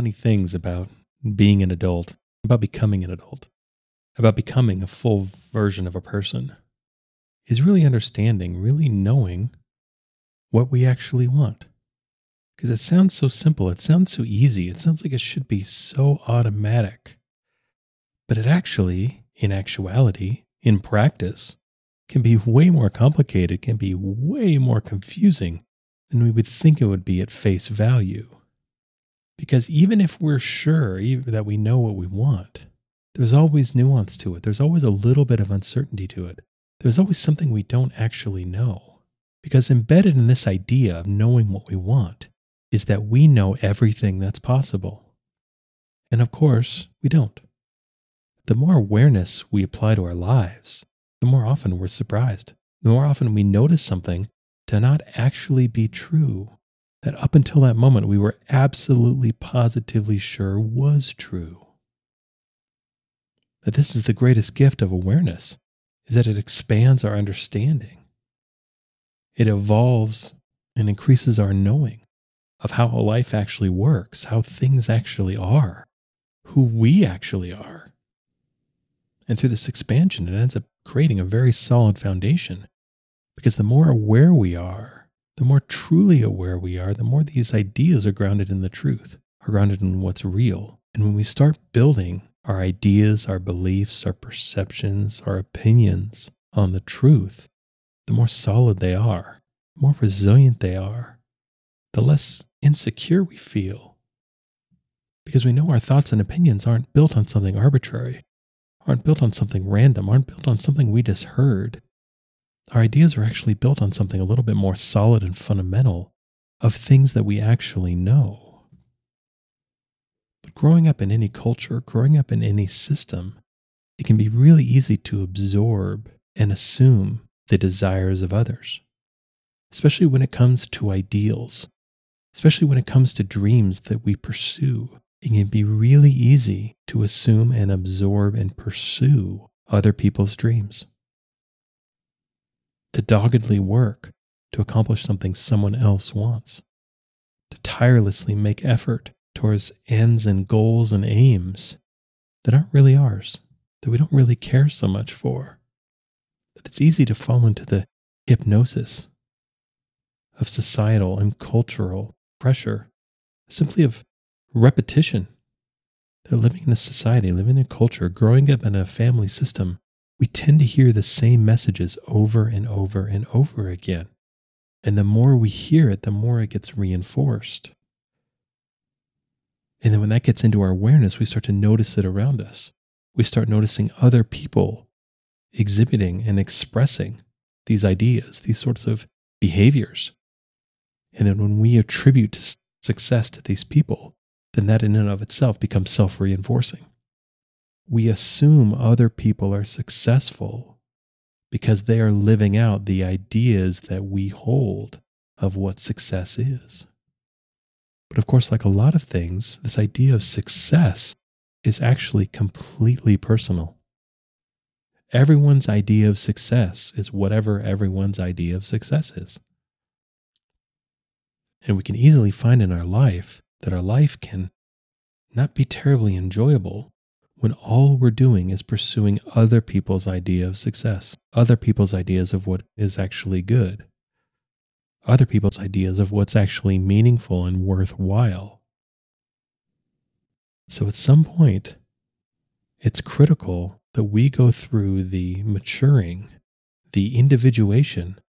funny things about being an adult, about becoming an adult, about becoming a full version of a person, is really understanding, really knowing what we actually want. Because it sounds so simple, it sounds so easy, it sounds like it should be so automatic. But it actually, in actuality, in practice, can be way more complicated, can be way more confusing than we would think it would be at face value. Because even if we're sure that we know what we want, there's always nuance to it. There's always a little bit of uncertainty to it. There's always something we don't actually know. Because embedded in this idea of knowing what we want is that we know everything that's possible. And of course, we don't. The more awareness we apply to our lives, the more often we're surprised. The more often we notice something to not actually be true that up until that moment we were absolutely positively sure was true. That this is the greatest gift of awareness is that it expands our understanding. It evolves and increases our knowing of how life actually works, how things actually are, who we actually are. And through this expansion, it ends up creating a very solid foundation because the more aware we are, the more truly aware we are, the more these ideas are grounded in the truth, are grounded in what's real. And when we start building our ideas, our beliefs, our perceptions, our opinions on the truth, the more solid they are, the more resilient they are, the less insecure we feel. Because we know our thoughts and opinions aren't built on something arbitrary, aren't built on something random, aren't built on something we just heard. Our ideas are actually built on something a little bit more solid and fundamental of things that we actually know. But growing up in any culture, growing up in any system, it can be really easy to absorb and assume the desires of others, especially when it comes to ideals, especially when it comes to dreams that we pursue. It can be really easy to assume and absorb and pursue other people's dreams to doggedly work to accomplish something someone else wants, to tirelessly make effort towards ends and goals and aims that aren't really ours, that we don't really care so much for. That it's easy to fall into the hypnosis of societal and cultural pressure, simply of repetition. That living in a society, living in a culture, growing up in a family system we tend to hear the same messages over and over and over again. And the more we hear it, the more it gets reinforced. And then when that gets into our awareness, we start to notice it around us. We start noticing other people exhibiting and expressing these ideas, these sorts of behaviors. And then when we attribute success to these people, then that in and of itself becomes self reinforcing we assume other people are successful because they are living out the ideas that we hold of what success is. But of course, like a lot of things, this idea of success is actually completely personal. Everyone's idea of success is whatever everyone's idea of success is. And we can easily find in our life that our life can not be terribly enjoyable when all we're doing is pursuing other people's idea of success, other people's ideas of what is actually good, other people's ideas of what's actually meaningful and worthwhile. So at some point, it's critical that we go through the maturing, the individuation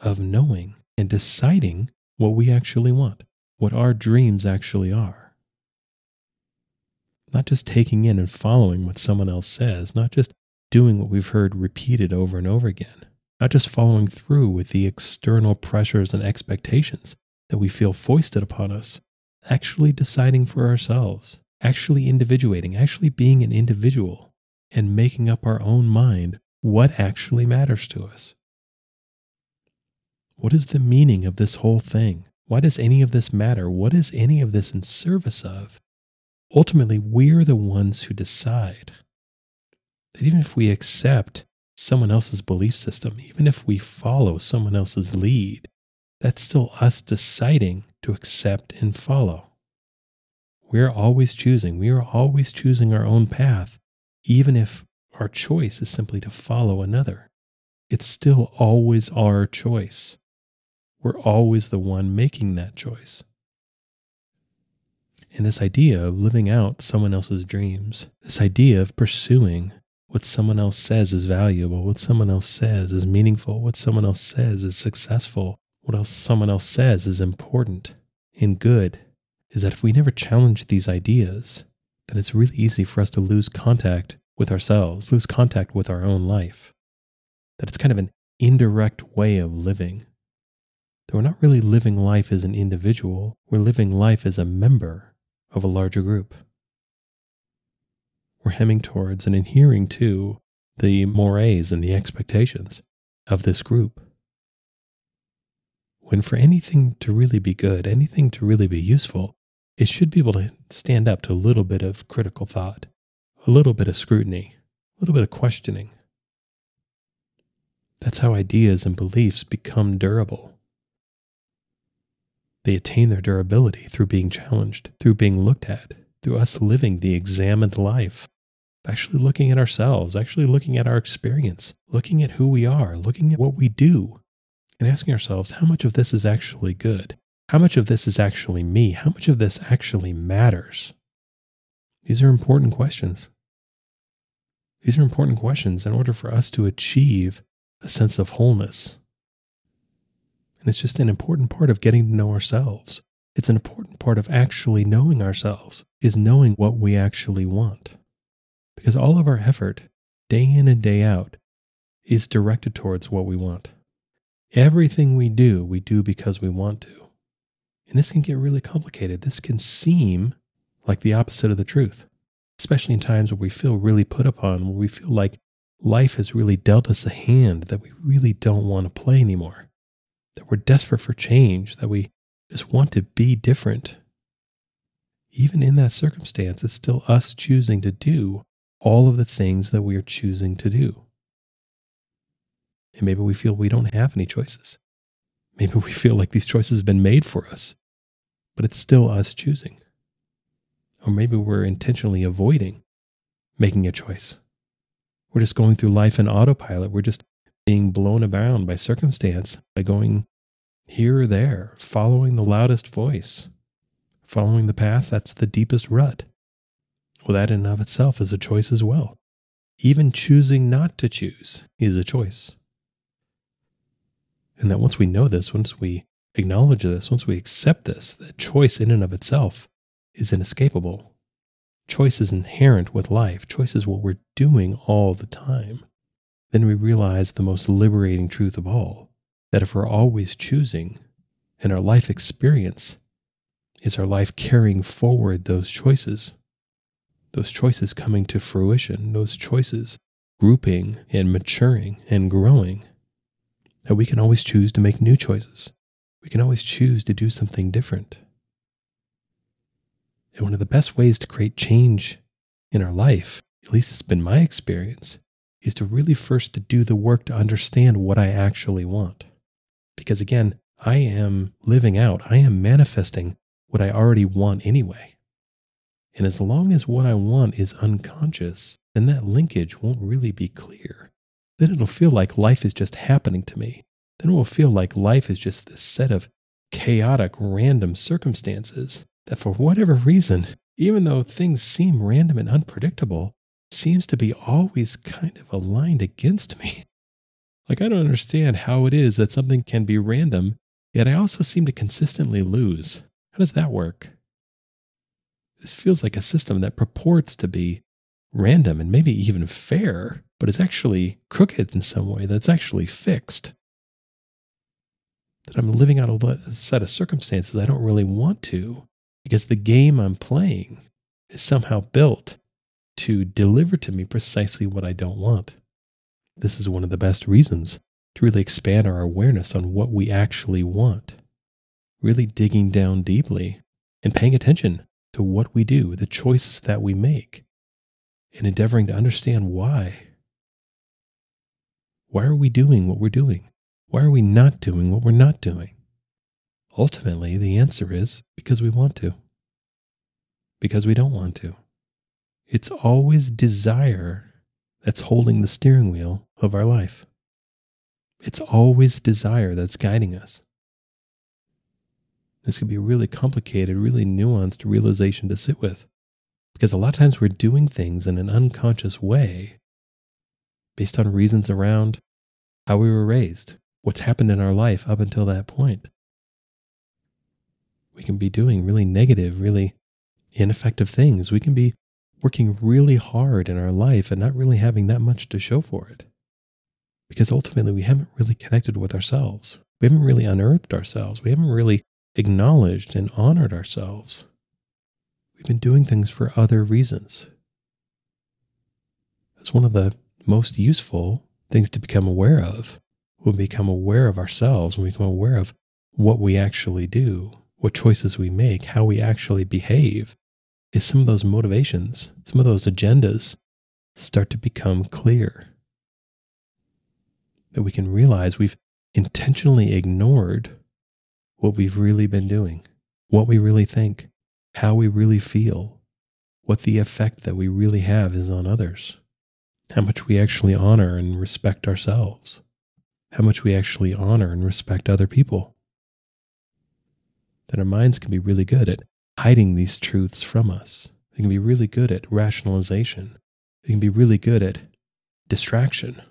of knowing and deciding what we actually want, what our dreams actually are not just taking in and following what someone else says, not just doing what we've heard repeated over and over again, not just following through with the external pressures and expectations that we feel foisted upon us, actually deciding for ourselves, actually individuating, actually being an individual, and making up our own mind what actually matters to us. What is the meaning of this whole thing? Why does any of this matter? What is any of this in service of? Ultimately, we're the ones who decide that even if we accept someone else's belief system, even if we follow someone else's lead, that's still us deciding to accept and follow. We're always choosing. We are always choosing our own path, even if our choice is simply to follow another. It's still always our choice. We're always the one making that choice. And this idea of living out someone else's dreams, this idea of pursuing what someone else says is valuable, what someone else says is meaningful, what someone else says is successful, what else someone else says is important and good, is that if we never challenge these ideas, then it's really easy for us to lose contact with ourselves, lose contact with our own life. That it's kind of an indirect way of living. That we're not really living life as an individual, we're living life as a member of a larger group. We're hemming towards and adhering to the mores and the expectations of this group. When for anything to really be good, anything to really be useful, it should be able to stand up to a little bit of critical thought, a little bit of scrutiny, a little bit of questioning. That's how ideas and beliefs become durable. They attain their durability through being challenged, through being looked at, through us living the examined life, actually looking at ourselves, actually looking at our experience, looking at who we are, looking at what we do, and asking ourselves how much of this is actually good? How much of this is actually me? How much of this actually matters? These are important questions. These are important questions in order for us to achieve a sense of wholeness and it's just an important part of getting to know ourselves. It's an important part of actually knowing ourselves, is knowing what we actually want. Because all of our effort, day in and day out, is directed towards what we want. Everything we do, we do because we want to. And this can get really complicated. This can seem like the opposite of the truth, especially in times where we feel really put upon, where we feel like life has really dealt us a hand that we really don't want to play anymore that we're desperate for change, that we just want to be different. Even in that circumstance, it's still us choosing to do all of the things that we are choosing to do. And maybe we feel we don't have any choices. Maybe we feel like these choices have been made for us, but it's still us choosing. Or maybe we're intentionally avoiding making a choice. We're just going through life in autopilot. We're just being blown around by circumstance, by going here or there, following the loudest voice, following the path that's the deepest rut. Well, that in and of itself is a choice as well. Even choosing not to choose is a choice. And that once we know this, once we acknowledge this, once we accept this, that choice in and of itself is inescapable. Choice is inherent with life. Choice is what we're doing all the time then we realize the most liberating truth of all that if we're always choosing, and our life experience is our life carrying forward those choices, those choices coming to fruition, those choices grouping and maturing and growing, that we can always choose to make new choices. We can always choose to do something different. And one of the best ways to create change in our life, at least it's been my experience, is to really first to do the work to understand what I actually want. Because again, I am living out, I am manifesting what I already want anyway. And as long as what I want is unconscious, then that linkage won't really be clear. Then it'll feel like life is just happening to me. Then it will feel like life is just this set of chaotic, random circumstances that, for whatever reason, even though things seem random and unpredictable, seems to be always kind of aligned against me. Like, I don't understand how it is that something can be random, yet I also seem to consistently lose. How does that work? This feels like a system that purports to be random and maybe even fair, but is actually crooked in some way, that's actually fixed. That I'm living out a set of circumstances I don't really want to because the game I'm playing is somehow built to deliver to me precisely what I don't want. This is one of the best reasons to really expand our awareness on what we actually want. Really digging down deeply and paying attention to what we do, the choices that we make, and endeavoring to understand why. Why are we doing what we're doing? Why are we not doing what we're not doing? Ultimately, the answer is because we want to because we don't want to. It's always desire that's holding the steering wheel of our life. It's always desire that's guiding us. This could be a really complicated, really nuanced realization to sit with. Because a lot of times we're doing things in an unconscious way based on reasons around how we were raised, what's happened in our life up until that point. We can be doing really negative, really ineffective things. We can be working really hard in our life and not really having that much to show for it. Because ultimately, we haven't really connected with ourselves. We haven't really unearthed ourselves. We haven't really acknowledged and honored ourselves. We've been doing things for other reasons. That's one of the most useful things to become aware of. When we become aware of ourselves, when we become aware of what we actually do, what choices we make, how we actually behave, is some of those motivations, some of those agendas start to become clear. That we can realize we've intentionally ignored what we've really been doing, what we really think, how we really feel, what the effect that we really have is on others, how much we actually honor and respect ourselves, how much we actually honor and respect other people. That our minds can be really good at hiding these truths from us. They can be really good at rationalization. They can be really good at distraction.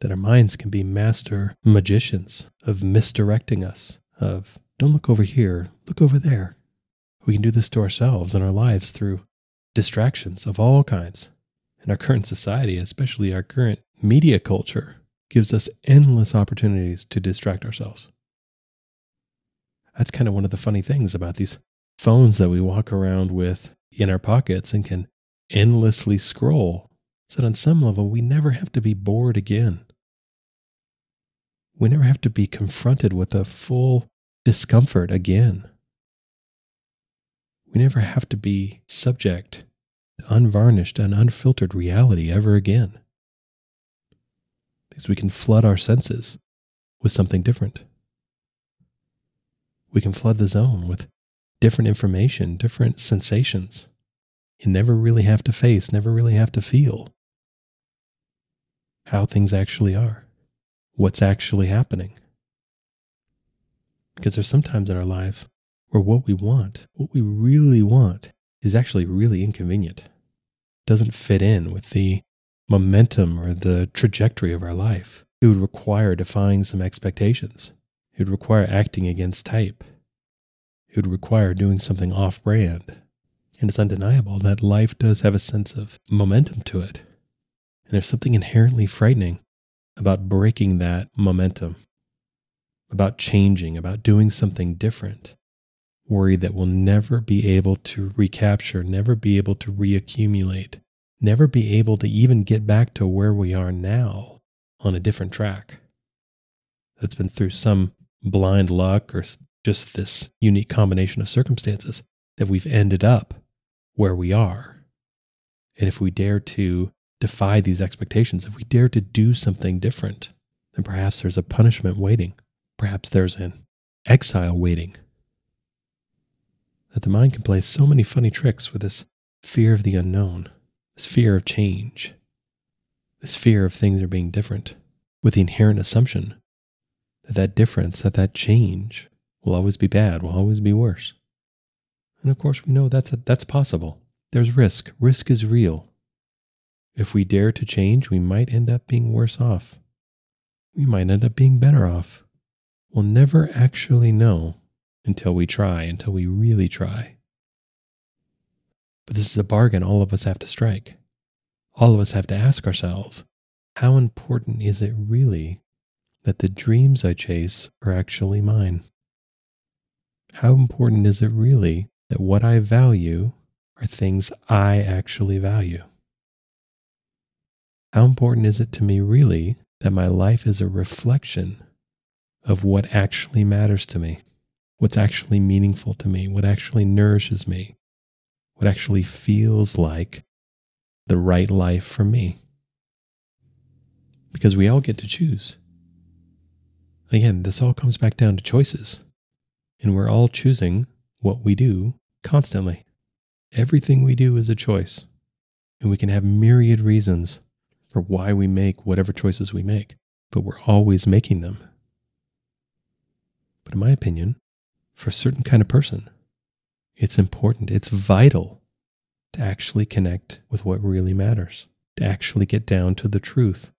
That our minds can be master magicians of misdirecting us, of don't look over here, look over there. We can do this to ourselves and our lives through distractions of all kinds. And our current society, especially our current media culture, gives us endless opportunities to distract ourselves. That's kind of one of the funny things about these phones that we walk around with in our pockets and can endlessly scroll. So that on some level, we never have to be bored again. We never have to be confronted with a full discomfort again. We never have to be subject to unvarnished and unfiltered reality ever again. Because we can flood our senses with something different. We can flood the zone with different information, different sensations. You never really have to face, never really have to feel how things actually are, what's actually happening. Because there's sometimes in our life where what we want, what we really want, is actually really inconvenient. Doesn't fit in with the momentum or the trajectory of our life. It would require defying some expectations. It would require acting against type. It would require doing something off brand. And it's undeniable that life does have a sense of momentum to it. And there's something inherently frightening about breaking that momentum about changing, about doing something different, worried that we'll never be able to recapture, never be able to reaccumulate, never be able to even get back to where we are now on a different track. That's been through some blind luck or just this unique combination of circumstances that we've ended up where we are. And if we dare to defy these expectations, if we dare to do something different, then perhaps there's a punishment waiting Perhaps there's an exile waiting. That the mind can play so many funny tricks with this fear of the unknown, this fear of change, this fear of things are being different, with the inherent assumption that that difference, that that change will always be bad, will always be worse. And of course, we know that's, a, that's possible. There's risk. Risk is real. If we dare to change, we might end up being worse off. We might end up being better off. We'll never actually know until we try, until we really try. But this is a bargain all of us have to strike. All of us have to ask ourselves how important is it really that the dreams I chase are actually mine? How important is it really that what I value are things I actually value? How important is it to me really that my life is a reflection of what actually matters to me, what's actually meaningful to me, what actually nourishes me, what actually feels like the right life for me. Because we all get to choose. Again, this all comes back down to choices. And we're all choosing what we do constantly. Everything we do is a choice, and we can have myriad reasons for why we make whatever choices we make, but we're always making them. But in my opinion, for a certain kind of person, it's important, it's vital to actually connect with what really matters, to actually get down to the truth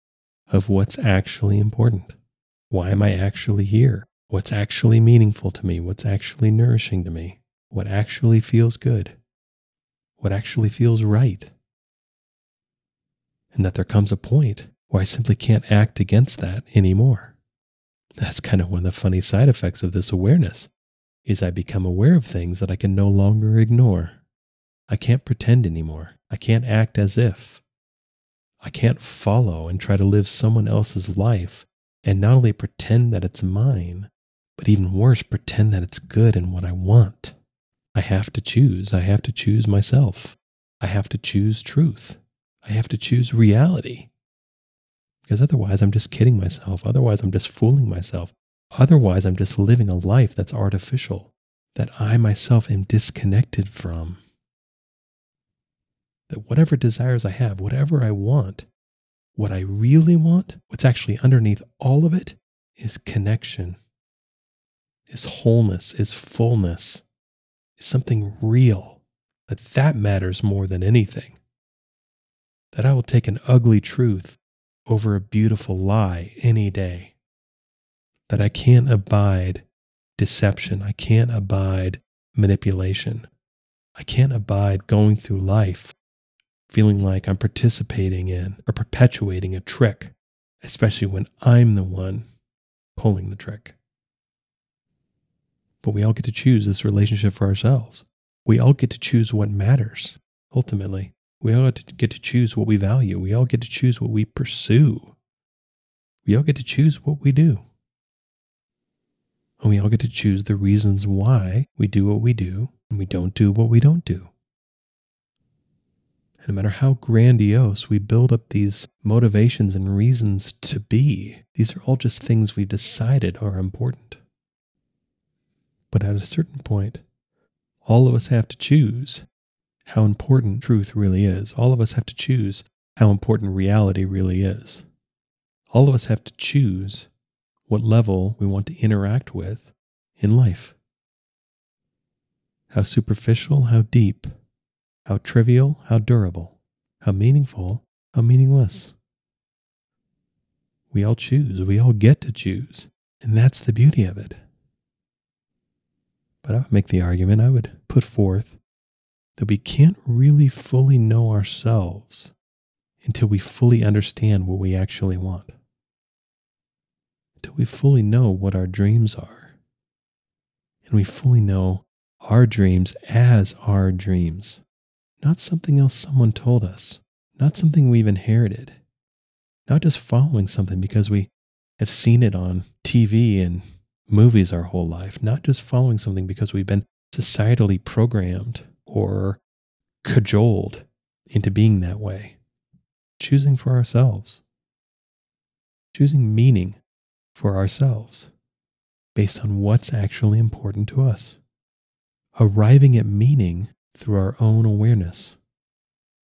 of what's actually important. Why am I actually here? What's actually meaningful to me? What's actually nourishing to me? What actually feels good? What actually feels right? And that there comes a point where I simply can't act against that anymore. That's kind of one of the funny side effects of this awareness is I become aware of things that I can no longer ignore. I can't pretend anymore. I can't act as if. I can't follow and try to live someone else's life and not only pretend that it's mine, but even worse, pretend that it's good and what I want. I have to choose. I have to choose myself. I have to choose truth. I have to choose reality. Because otherwise, I'm just kidding myself. Otherwise, I'm just fooling myself. Otherwise, I'm just living a life that's artificial, that I myself am disconnected from. That whatever desires I have, whatever I want, what I really want, what's actually underneath all of it, is connection, is wholeness, is fullness, is something real. That that matters more than anything. That I will take an ugly truth over a beautiful lie any day. That I can't abide deception. I can't abide manipulation. I can't abide going through life feeling like I'm participating in or perpetuating a trick, especially when I'm the one pulling the trick. But we all get to choose this relationship for ourselves. We all get to choose what matters, ultimately. We all get to choose what we value. We all get to choose what we pursue. We all get to choose what we do. And we all get to choose the reasons why we do what we do and we don't do what we don't do. And no matter how grandiose we build up these motivations and reasons to be, these are all just things we've decided are important. But at a certain point, all of us have to choose how important truth really is. All of us have to choose how important reality really is. All of us have to choose what level we want to interact with in life. How superficial, how deep, how trivial, how durable, how meaningful, how meaningless. We all choose, we all get to choose, and that's the beauty of it. But I would make the argument, I would put forth that we can't really fully know ourselves until we fully understand what we actually want, until we fully know what our dreams are, and we fully know our dreams as our dreams, not something else someone told us, not something we've inherited, not just following something because we have seen it on TV and movies our whole life, not just following something because we've been societally programmed or cajoled into being that way. Choosing for ourselves, choosing meaning for ourselves based on what's actually important to us, arriving at meaning through our own awareness.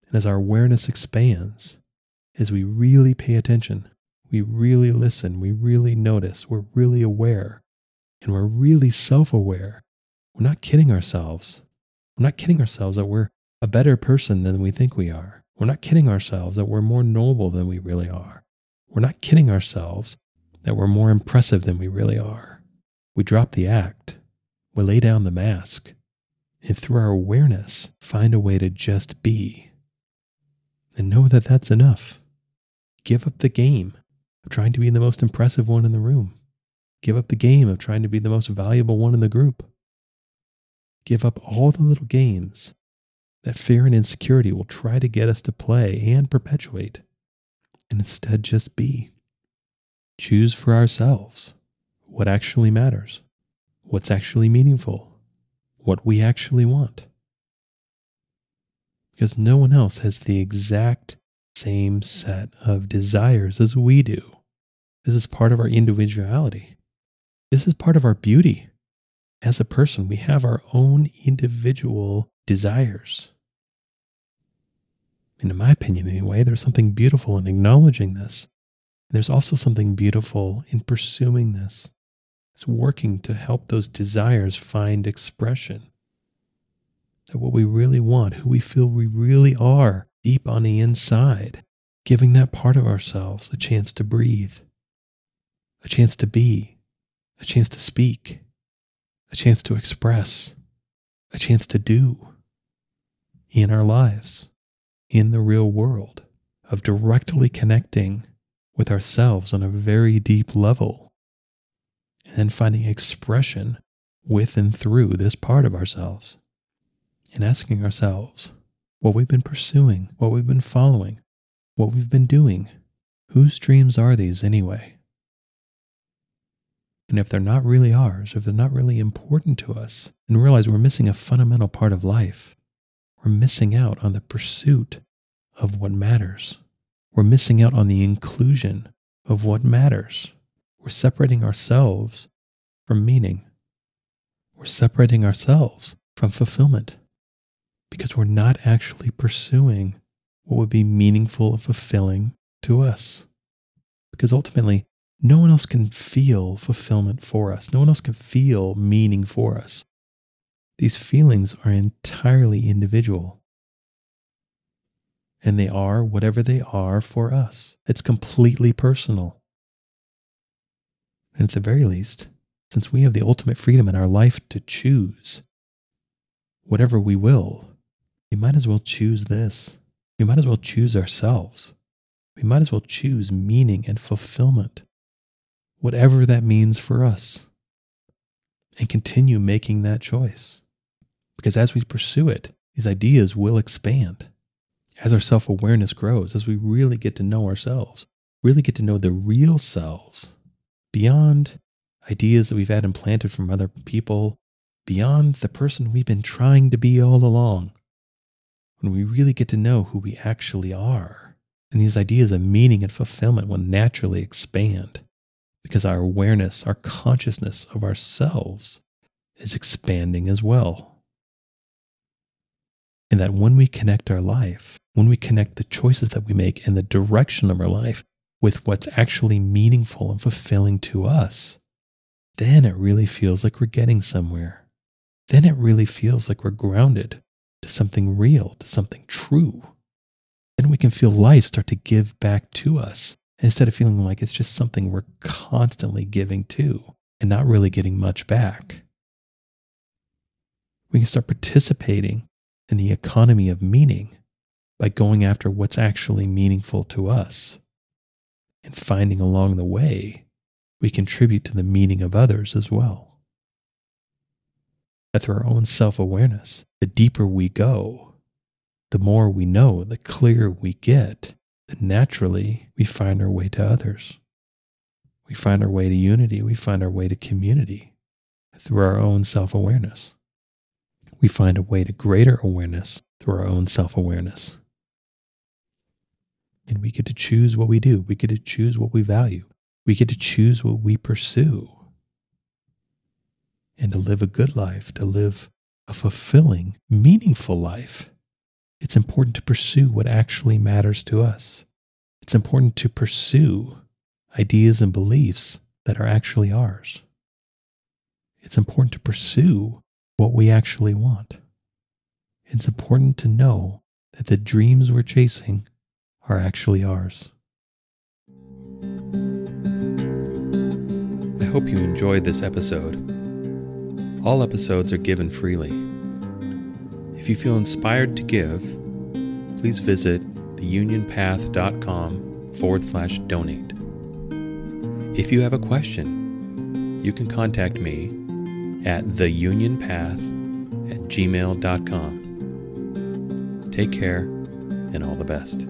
And as our awareness expands, as we really pay attention, we really listen, we really notice, we're really aware, and we're really self aware, we're not kidding ourselves. We're not kidding ourselves that we're a better person than we think we are. We're not kidding ourselves that we're more noble than we really are. We're not kidding ourselves that we're more impressive than we really are. We drop the act. We lay down the mask and through our awareness, find a way to just be. And know that that's enough. Give up the game of trying to be the most impressive one in the room. Give up the game of trying to be the most valuable one in the group. Give up all the little games that fear and insecurity will try to get us to play and perpetuate, and instead just be. Choose for ourselves what actually matters, what's actually meaningful, what we actually want. Because no one else has the exact same set of desires as we do. This is part of our individuality. This is part of our beauty. As a person, we have our own individual desires. And in my opinion, anyway, there's something beautiful in acknowledging this. There's also something beautiful in pursuing this. It's working to help those desires find expression. That what we really want, who we feel we really are deep on the inside, giving that part of ourselves a chance to breathe, a chance to be, a chance to speak, a chance to express, a chance to do. In our lives, in the real world, of directly connecting with ourselves on a very deep level, and then finding expression with and through this part of ourselves, and asking ourselves what we've been pursuing, what we've been following, what we've been doing. Whose dreams are these anyway? And if they're not really ours, if they're not really important to us, and realize we're missing a fundamental part of life, we're missing out on the pursuit of what matters. We're missing out on the inclusion of what matters. We're separating ourselves from meaning. We're separating ourselves from fulfillment because we're not actually pursuing what would be meaningful and fulfilling to us. Because ultimately, no one else can feel fulfillment for us. No one else can feel meaning for us. These feelings are entirely individual. And they are whatever they are for us. It's completely personal. And at the very least, since we have the ultimate freedom in our life to choose whatever we will, we might as well choose this. We might as well choose ourselves. We might as well choose meaning and fulfillment whatever that means for us, and continue making that choice. Because as we pursue it, these ideas will expand. As our self awareness grows, as we really get to know ourselves, really get to know the real selves beyond ideas that we've had implanted from other people, beyond the person we've been trying to be all along. When we really get to know who we actually are, and these ideas of meaning and fulfillment will naturally expand because our awareness, our consciousness of ourselves is expanding as well. And that when we connect our life, when we connect the choices that we make and the direction of our life with what's actually meaningful and fulfilling to us, then it really feels like we're getting somewhere. Then it really feels like we're grounded to something real, to something true. Then we can feel life start to give back to us instead of feeling like it's just something we're constantly giving to and not really getting much back. We can start participating in the economy of meaning by going after what's actually meaningful to us and finding along the way we contribute to the meaning of others as well. That through our own self awareness, the deeper we go, the more we know, the clearer we get then naturally we find our way to others. We find our way to unity. We find our way to community through our own self awareness. We find a way to greater awareness through our own self awareness. And we get to choose what we do. We get to choose what we value. We get to choose what we pursue. And to live a good life, to live a fulfilling, meaningful life it's important to pursue what actually matters to us. It's important to pursue ideas and beliefs that are actually ours. It's important to pursue what we actually want. It's important to know that the dreams we're chasing are actually ours. I hope you enjoyed this episode. All episodes are given freely. If you feel inspired to give, please visit theunionpath.com forward slash donate. If you have a question, you can contact me at theunionpath at gmail.com. Take care and all the best.